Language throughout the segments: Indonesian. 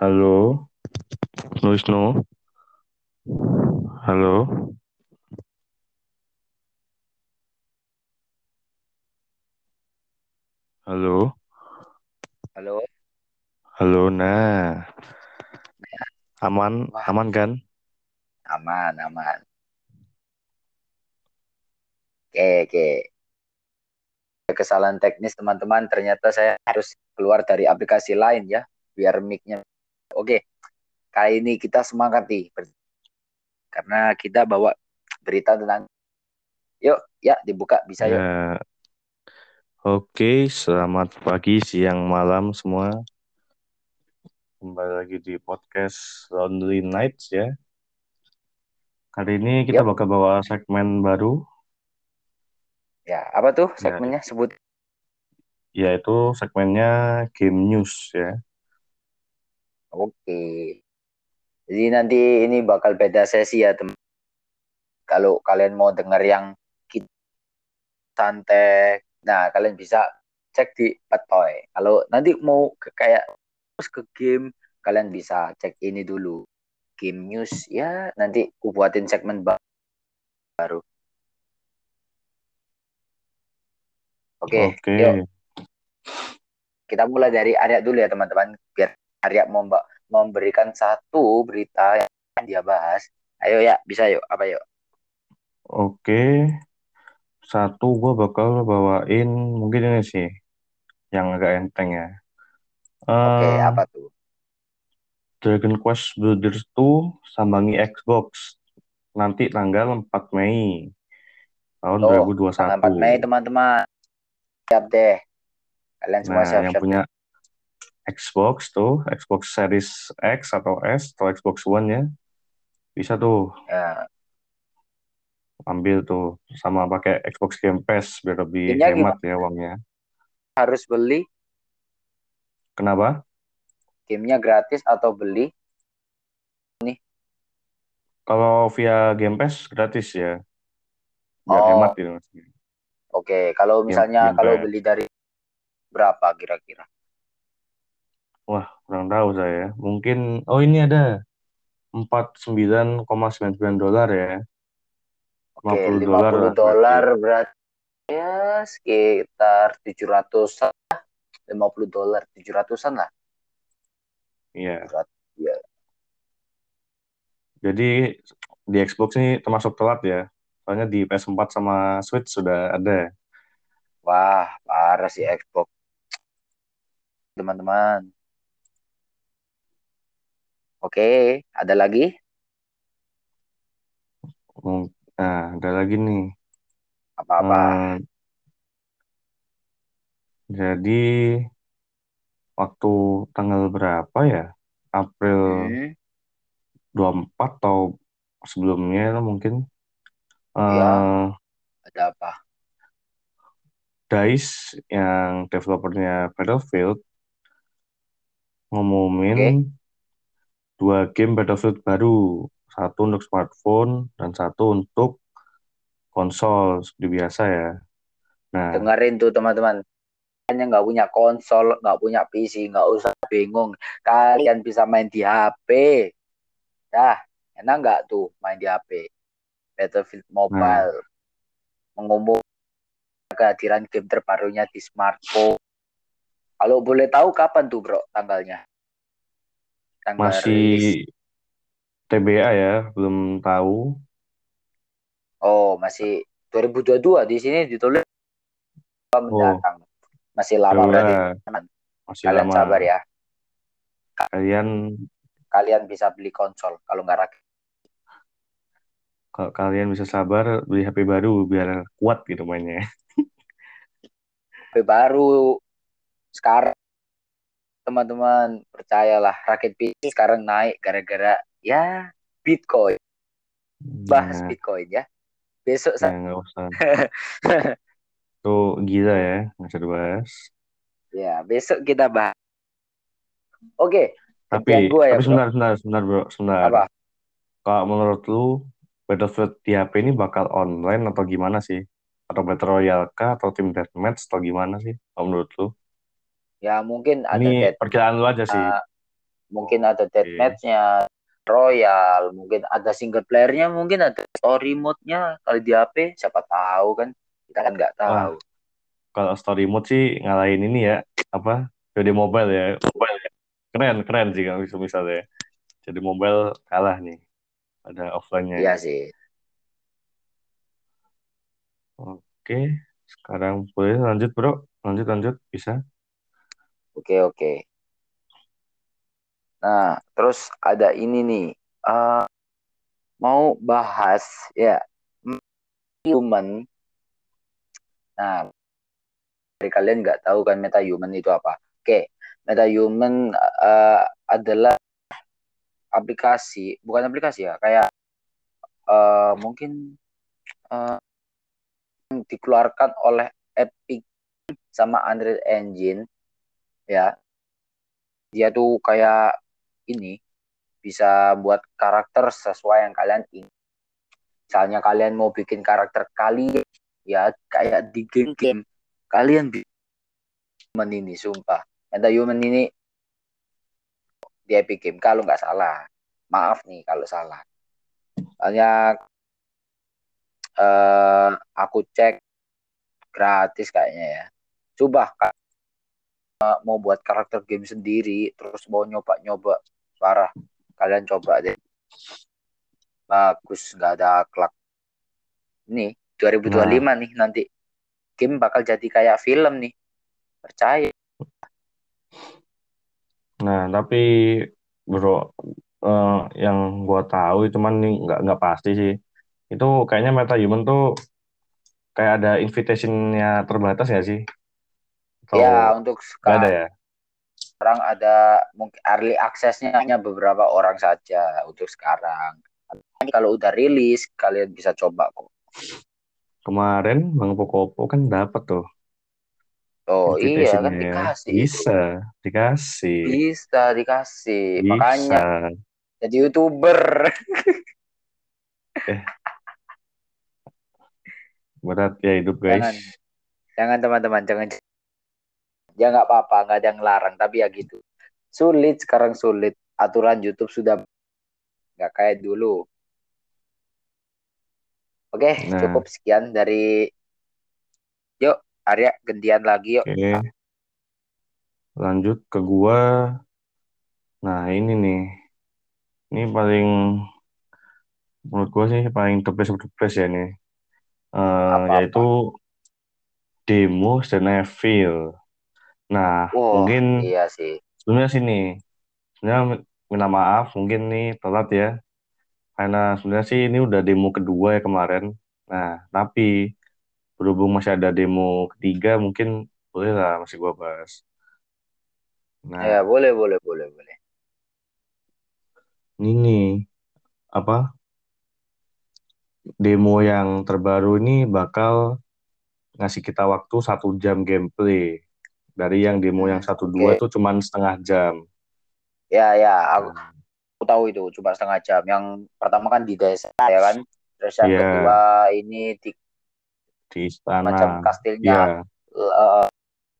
Halo, Wisnu. Halo, halo, Halo, halo. Nah, aman, aman kan? aman aman. Oke oke. Kesalahan teknis teman-teman. Ternyata saya harus keluar dari aplikasi lain ya, biar mic-nya. Oke, kali ini kita semangat nih, karena kita bawa berita tentang. Yuk, ya dibuka bisa yuk. Ya, oke. Selamat pagi, siang, malam semua. Kembali lagi di podcast Lonely Nights ya. Kali ini kita Yuk. bakal bawa segmen baru, Ya, apa tuh Ya. segmennya? Sebut. yaitu segmennya Game News ya. Oke. Jadi nanti ini bakal beda sesi ya teman. Kalau kalian mau denger yang santai, nah kalian bisa cek di Petoy. Kalau nanti mau ke kayak terus ke game, kalian bisa cek ini dulu. Game news ya nanti aku buatin segmen ba- baru. Oke, Oke, yuk kita mulai dari Arya dulu ya teman-teman. Biar Arya memba- memberikan satu berita yang akan dia bahas. Ayo ya, bisa yuk. Apa yuk? oke. Satu, gue bakal bawain mungkin ini sih, yang agak enteng ya. Oke, Eh, apa tuh? Dragon Quest Builders 2 sambangi Xbox nanti tanggal 4 Mei tahun Tuh, 2021. tanggal 4 Mei teman-teman. Siap deh. Kalian semua Nah, yang siap-siap. punya Xbox tuh, Xbox Series X atau S atau Xbox One ya, bisa tuh Ya. ambil tuh sama pakai Xbox Game Pass biar lebih hemat ya uangnya. Harus beli Kenapa? gamenya gratis atau beli Kalau via Game Pass gratis ya, biar Oh. hemat gitu. Oke, kalau misalnya Game kalau Pass. beli dari berapa kira-kira? Wah, kurang tahu saya. Mungkin, oh ini ada 49,99 dolar ya. Oke, 50 50 dolar lah dolar berarti ya sekitar 700 50 dolar 700-an lah. Iya. Ya. Jadi di Xbox ini termasuk telat ya. Soalnya di PS4 sama Switch sudah ada. Wah, parah sih Xbox. Teman-teman. Oke, ada lagi? Hmm, Nah, ada lagi nih. Apa-apa? Hmm, jadi waktu tanggal berapa ya? April Hmm, 24 atau sebelumnya mungkin eh, ada apa? DICE yang developernya Battlefield ngumumin Oke. Dua game Battlefield baru, satu untuk smartphone dan satu untuk konsol seperti biasa ya. Nah, Dengerin tuh teman-teman. Kalian nggak punya konsol, nggak punya PC, nggak usah bingung. Kalian bisa main di HP. Dah, enak nggak tuh main di HP? Battlefield Mobile mengumumkan kehadiran game terbarunya di smartphone. Kalau boleh tahu kapan tuh bro tanggalnya? Tanggal rilis. masih TBA ya, belum tahu. Oh masih 2022 di sini ditulis mendatang. Masih lama Ya berarti. udah, teman. masih Kalian lama. sabar ya. Kalian Kalian bisa beli konsol kalau nggak rakyat. kalau kalian bisa sabar beli HP baru biar kuat gitu mainnya. HP baru sekarang teman-teman percayalah rakit PC sekarang naik gara-gara ya Bitcoin bahas Nah, Bitcoin ya besok ya saya nggak usah. Tuh gila ya, nggak usah dibahas. ya besok kita bahas oke Tapi, gua ya tapi sebentar, sebentar, sebentar bro, sebentar. apa Kalau menurut lu Battlefield di HP ini bakal online atau gimana sih? Atau Battle Royale kah? Atau Team Deathmatch atau gimana sih? Kalau menurut lu? Ya mungkin ada Ini dead perkiraan lu aja sih. uh, mungkin ada Oke. deathmatch-nya, royal, mungkin ada single player-nya, mungkin ada story mode-nya kalau di HP siapa tahu kan kita kan nggak tahu. kalau story mode sih ngalahin ini ya, apa? Jadi mobile ya. Mobile ya. Keren, keren sih kalau bisa misalnya. Jadi mobile kalah nih. Ada offline-nya. Iya sih. Oke, sekarang boleh lanjut bro. Lanjut, lanjut. Bisa. Oke oke. Nah terus ada ini nih. Eh, mau bahas ya human. Nah dari kalian nggak tahu kan meta human itu apa? Oke, meta human eh, adalah aplikasi, bukan aplikasi ya, kayak eh, mungkin eh, dikeluarkan oleh Epic sama Unreal Engine ya. Dia tuh kayak ini bisa buat karakter sesuai yang kalian ingin. Misalnya kalian mau bikin karakter kalian ya kayak di game-game kalian bisa human ini sumpah. Meta human ini di Epic Game kalau nggak salah. Maaf nih kalau salah. Soalnya eh, aku cek gratis kayaknya ya. Coba Kak, mau buat karakter game sendiri terus mau nyoba-nyoba parah. Kalian coba deh. Bagus nggak ada klak. Nih 2025 nih nanti game bakal jadi kayak film nih. Percaya. Nah, tapi bro, eh, yang gua tahu cuman nih nggak nggak pasti sih. Itu kayaknya MetaHuman tuh kayak ada invitation-nya terbatas ya sih? Atau Ya untuk nggak ada sekarang ya? sekarang ada mungkin early access-nya hanya beberapa orang saja untuk sekarang. Kalau udah rilis kalian bisa coba kok. Kemarin Bang Pokopo kan dapat tuh Oh iya kan ya. dikasih itu. Bisa, dikasih. Bisa dikasih. Bisa. Makanya jadi youtuber. Berat ya hidup guys. Jangan. Jangan teman-teman, jangan. Ya nggak apa-apa, nggak ada yang larang. Tapi ya gitu. Sulit sekarang sulit. Aturan YouTube sudah nggak kayak dulu. Oke, Nah. cukup sekian dari. Yuk, Arya gantian lagi yuk. Oke. Lanjut ke gua. Nah, ini nih. Ini paling menurut gua sih paling the best ya nih. Apa-apa? yaitu demo Resident Evil. Nah, Wah, mungkin iya sih. sebenarnya sini. Sebenarnya minta maaf mungkin nih telat ya. Karena sebenarnya sih ini udah demo kedua ya kemarin. Nah, tapi berhubung masih ada demo ketiga mungkin boleh lah masih gua bahas. Nah, Ya, boleh, boleh, boleh, boleh. ini nih apa demo yang terbaru ini bakal ngasih kita waktu satu jam gameplay dari yang demo yang Hmm, satu dua itu cuman setengah jam. Ya, ya, aku, Nah, aku tahu itu cuma setengah jam. Yang pertama kan di desa ya kan. Terus yang Iya. kedua ini di di istana. macam Iya, kastilnya eh,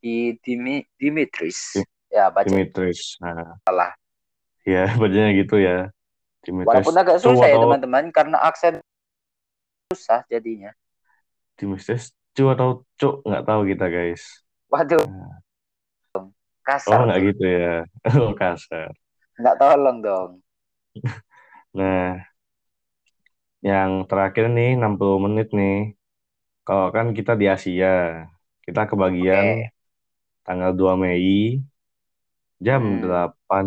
di Dimi- Dimitris. Di- Ya, baca Dimitris. Nah, salah. ya bacanya gitu ya. Dimitris Walaupun agak susah ya atau teman-teman karena aksen susah jadinya. Dimitris Cu atau Cuk nggak tahu kita guys. Waduh, oh kasar nggak tuh. gitu ya. Oh kasar. Nggak tolong dong. Nah, yang terakhir nih 60 menit nih. Kalau kan kita di Asia, kita kebagian Oke. tanggal 2 Mei jam Hmm. 8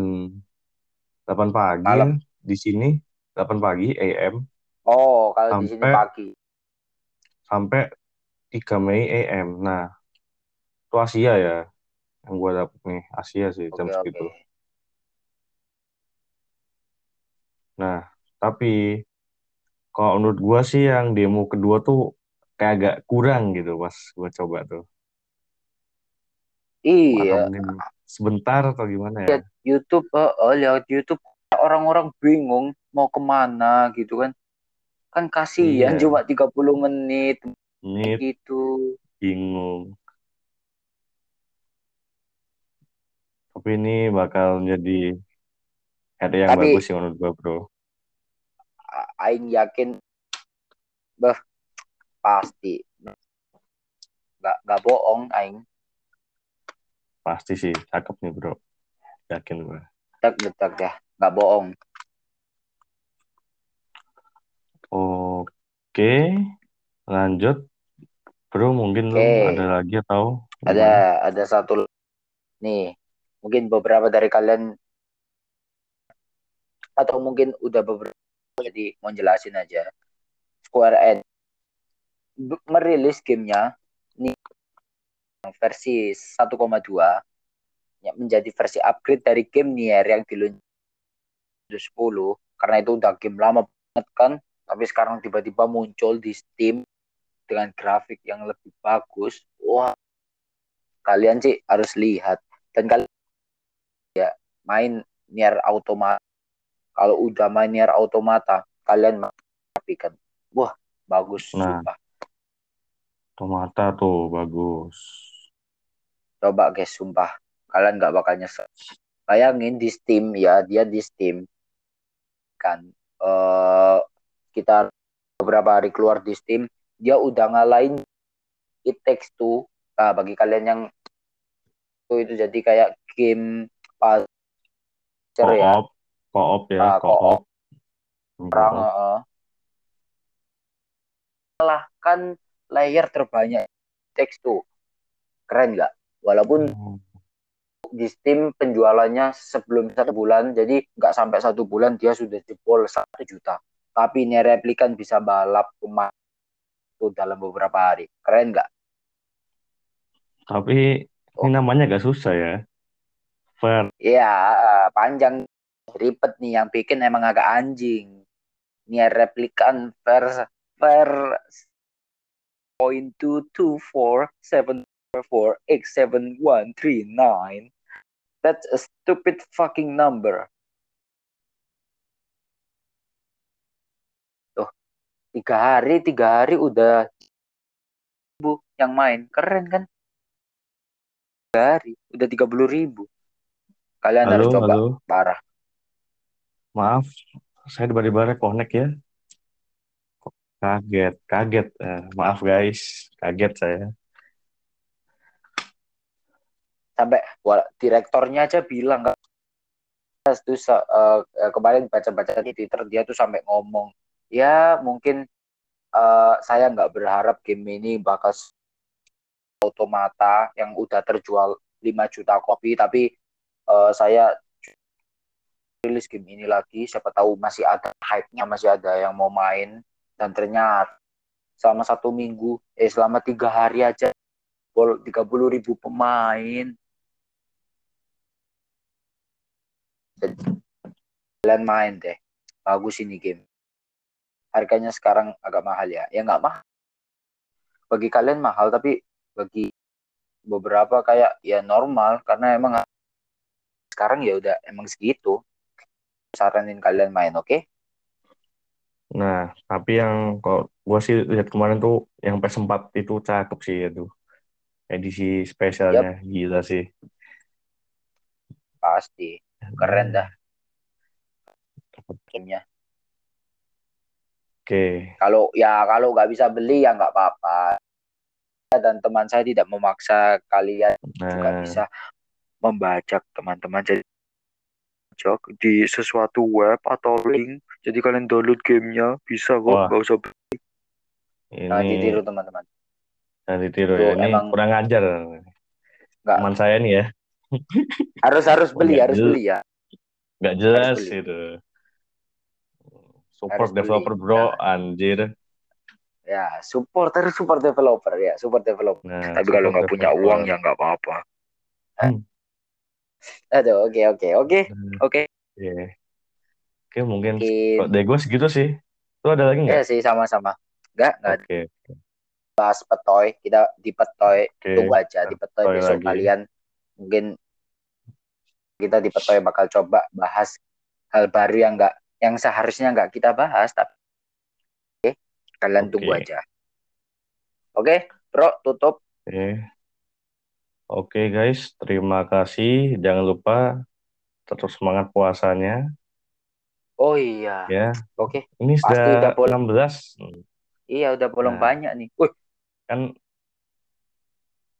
8 pagi Malam. ya di sini 8 pagi AM Oh, kalau di sini Sampai- pagi. sampai 3 Mei AM. Nah, itu Asia ya yang gua dapet nih Asia sih jam Oke, segitu. Nah, tapi kalau menurut gua sih yang demo kedua tuh kayak agak kurang gitu pas gua coba tuh. Iya, sebentar atau gimana ya? lihat YouTube, oh, oh, lihat YouTube orang-orang bingung mau ke mana gitu kan. Kan kasihan Iya. cuma 30 menit Ini gitu. bingung. Tapi ini bakal menjadi head yang Tapi- bagus sih menurut gua bro. Aing yakin, bah pasti. Nggak nggak bohong Aing. Pasti sih cakep nih bro. Yakin gua. Detak detak ya. Nggak bohong. oke lanjut. Bro mungkin lu Oke. ada lagi atau Ada ada satu nih mungkin beberapa dari kalian atau mungkin udah beberapa jadi mau jelasin aja. Square Enix merilis gamenya nih versi 1,2 yang menjadi versi upgrade dari game Nier yang diluncurkan 10 karena itu udah game lama banget kan tapi sekarang tiba-tiba muncul di Steam dengan grafik yang lebih bagus. Wah kalian sih harus lihat. Dan kalian ya main Nier Automata. Kalau udah main Nier Automata kalian merapikan wah bagus Nah. sumpah. Tomata tuh bagus. Coba guys sumpah. Kalian nggak bakal nyesel. Bayangin di Steam ya dia di Steam. Kan eh kita beberapa hari keluar di Steam dia udah ngalahin It Takes Two. Nah, bagi kalian yang itu itu jadi kayak game pas ya koop koop ya Ah, koop. Hmm, perang koop. eh. kan layer terbanyak Takes Two keren nggak walaupun Hmm. di Steam penjualannya sebelum satu bulan, jadi nggak sampai satu bulan dia sudah jebol satu juta. Tapi ini replikan bisa balap cuma itu dalam beberapa hari. Keren nggak? tapi Oh. ini namanya gak susah ya fair Iya, eh, panjang ribet nih yang bikin emang agak anjing. Ini replikan vers ver point two two four seven four x seven one three nine. That's a stupid fucking number. Tuh, tiga hari, tiga hari udah ribu yang main. Keren kan? Tiga hari, udah tiga puluh ribu. Kalian harus halo coba, halo. Parah. maaf saya tiba-tiba connect ya. Kaget kaget. Eh, maaf guys. Kaget saya. Sampai wala, direktornya aja bilang nggak terus uh, kemarin baca-baca di Twitter dia tuh sampai ngomong ya mungkin uh, saya nggak berharap game ini bakal automata yang udah terjual 5 juta kopi tapi uh, saya rilis game ini lagi. Siapa tahu masih ada hype-nya masih ada yang mau main. Dan ternyata selama satu minggu eh selama tiga hari aja tiga puluh ribu pemain. Kalian main deh. Bagus ini game. Harganya sekarang agak mahal ya. Ya nggak mahal. Bagi kalian mahal tapi bagi beberapa kayak ya normal. Karena emang sekarang ya udah emang segitu. Saranin kalian main oke? Okay? nah tapi yang kok gua sih lihat kemarin tuh yang PS4 itu cakep sih itu edisi spesialnya gila sih. Pasti. Keren dah. Gamenya. Oke. Kalau ya kalau nggak bisa beli ya nggak apa-apa. Dan teman saya tidak memaksa kalian. Juga nah. bisa membajak teman-teman jadi bajak di sesuatu web atau link jadi kalian download gamenya bisa kok Wah. nggak usah beli nah ini ditiru teman-teman Nah, ditiru ya. Ini emang- kurang ajar. Nggak. Teman saya nih ya. harus harus beli harus beli ya Nggak jelas beli. itu. Support Harus beli. developer bro, anjir. ya support harus support developer ya support developer Nah, tapi kalau nggak punya uang ya nggak apa-apa Hmm. Aduh oke oke oke Hmm, oke Iya. Oke, mungkin mungkin dari gue segitu sih. Lu ada lagi nggak? sih sama-sama nggak nggak Oke, bahas petoy kita di petoy oke. tunggu aja di petoy besok lagi. kalian mungkin kita di petoy bakal coba bahas hal baru yang enggak yang seharusnya nggak kita bahas tapi oke kalian Oke. tunggu aja oke bro tutup Oke. Oke guys, terima kasih. Jangan lupa tetap semangat puasanya. Oh iya. Ya. Oke. Ini Pasti sudah udah bolong. 16. Iya, udah bolong Nah. banyak nih. Wih, Kan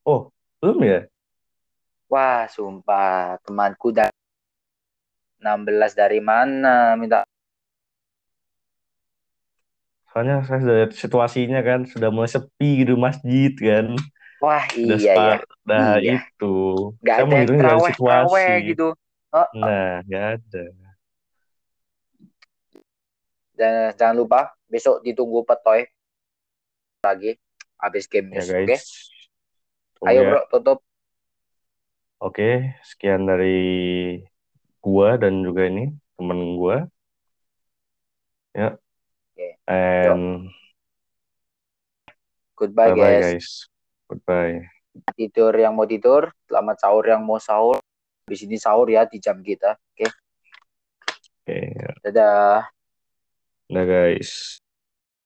Oh, belum ya? wah, sumpah temanku udah 16 dari mana minta Soalnya saya sudah lihat situasinya kan sudah mulai sepi gitu masjid kan. Wah, Udah iya ya. Nah, Iya. itu. Gak Saya ada yang teraweh-teraweh situasi. gitu. Oh, Nah, nggak ada. dan jangan lupa besok ditunggu petoy lagi habis game Ya oke? guys. Tunggu Ayo ya. bro, tutup. Oke, sekian dari gua dan juga ini temen gua. Ya. Oke. And Goodbye bye-bye guys. guys. Goodbye. Tidur yang mau tidur, selamat sahur yang mau sahur. Di sini sahur ya di jam kita, oke? Oke, Dadah. Nah guys.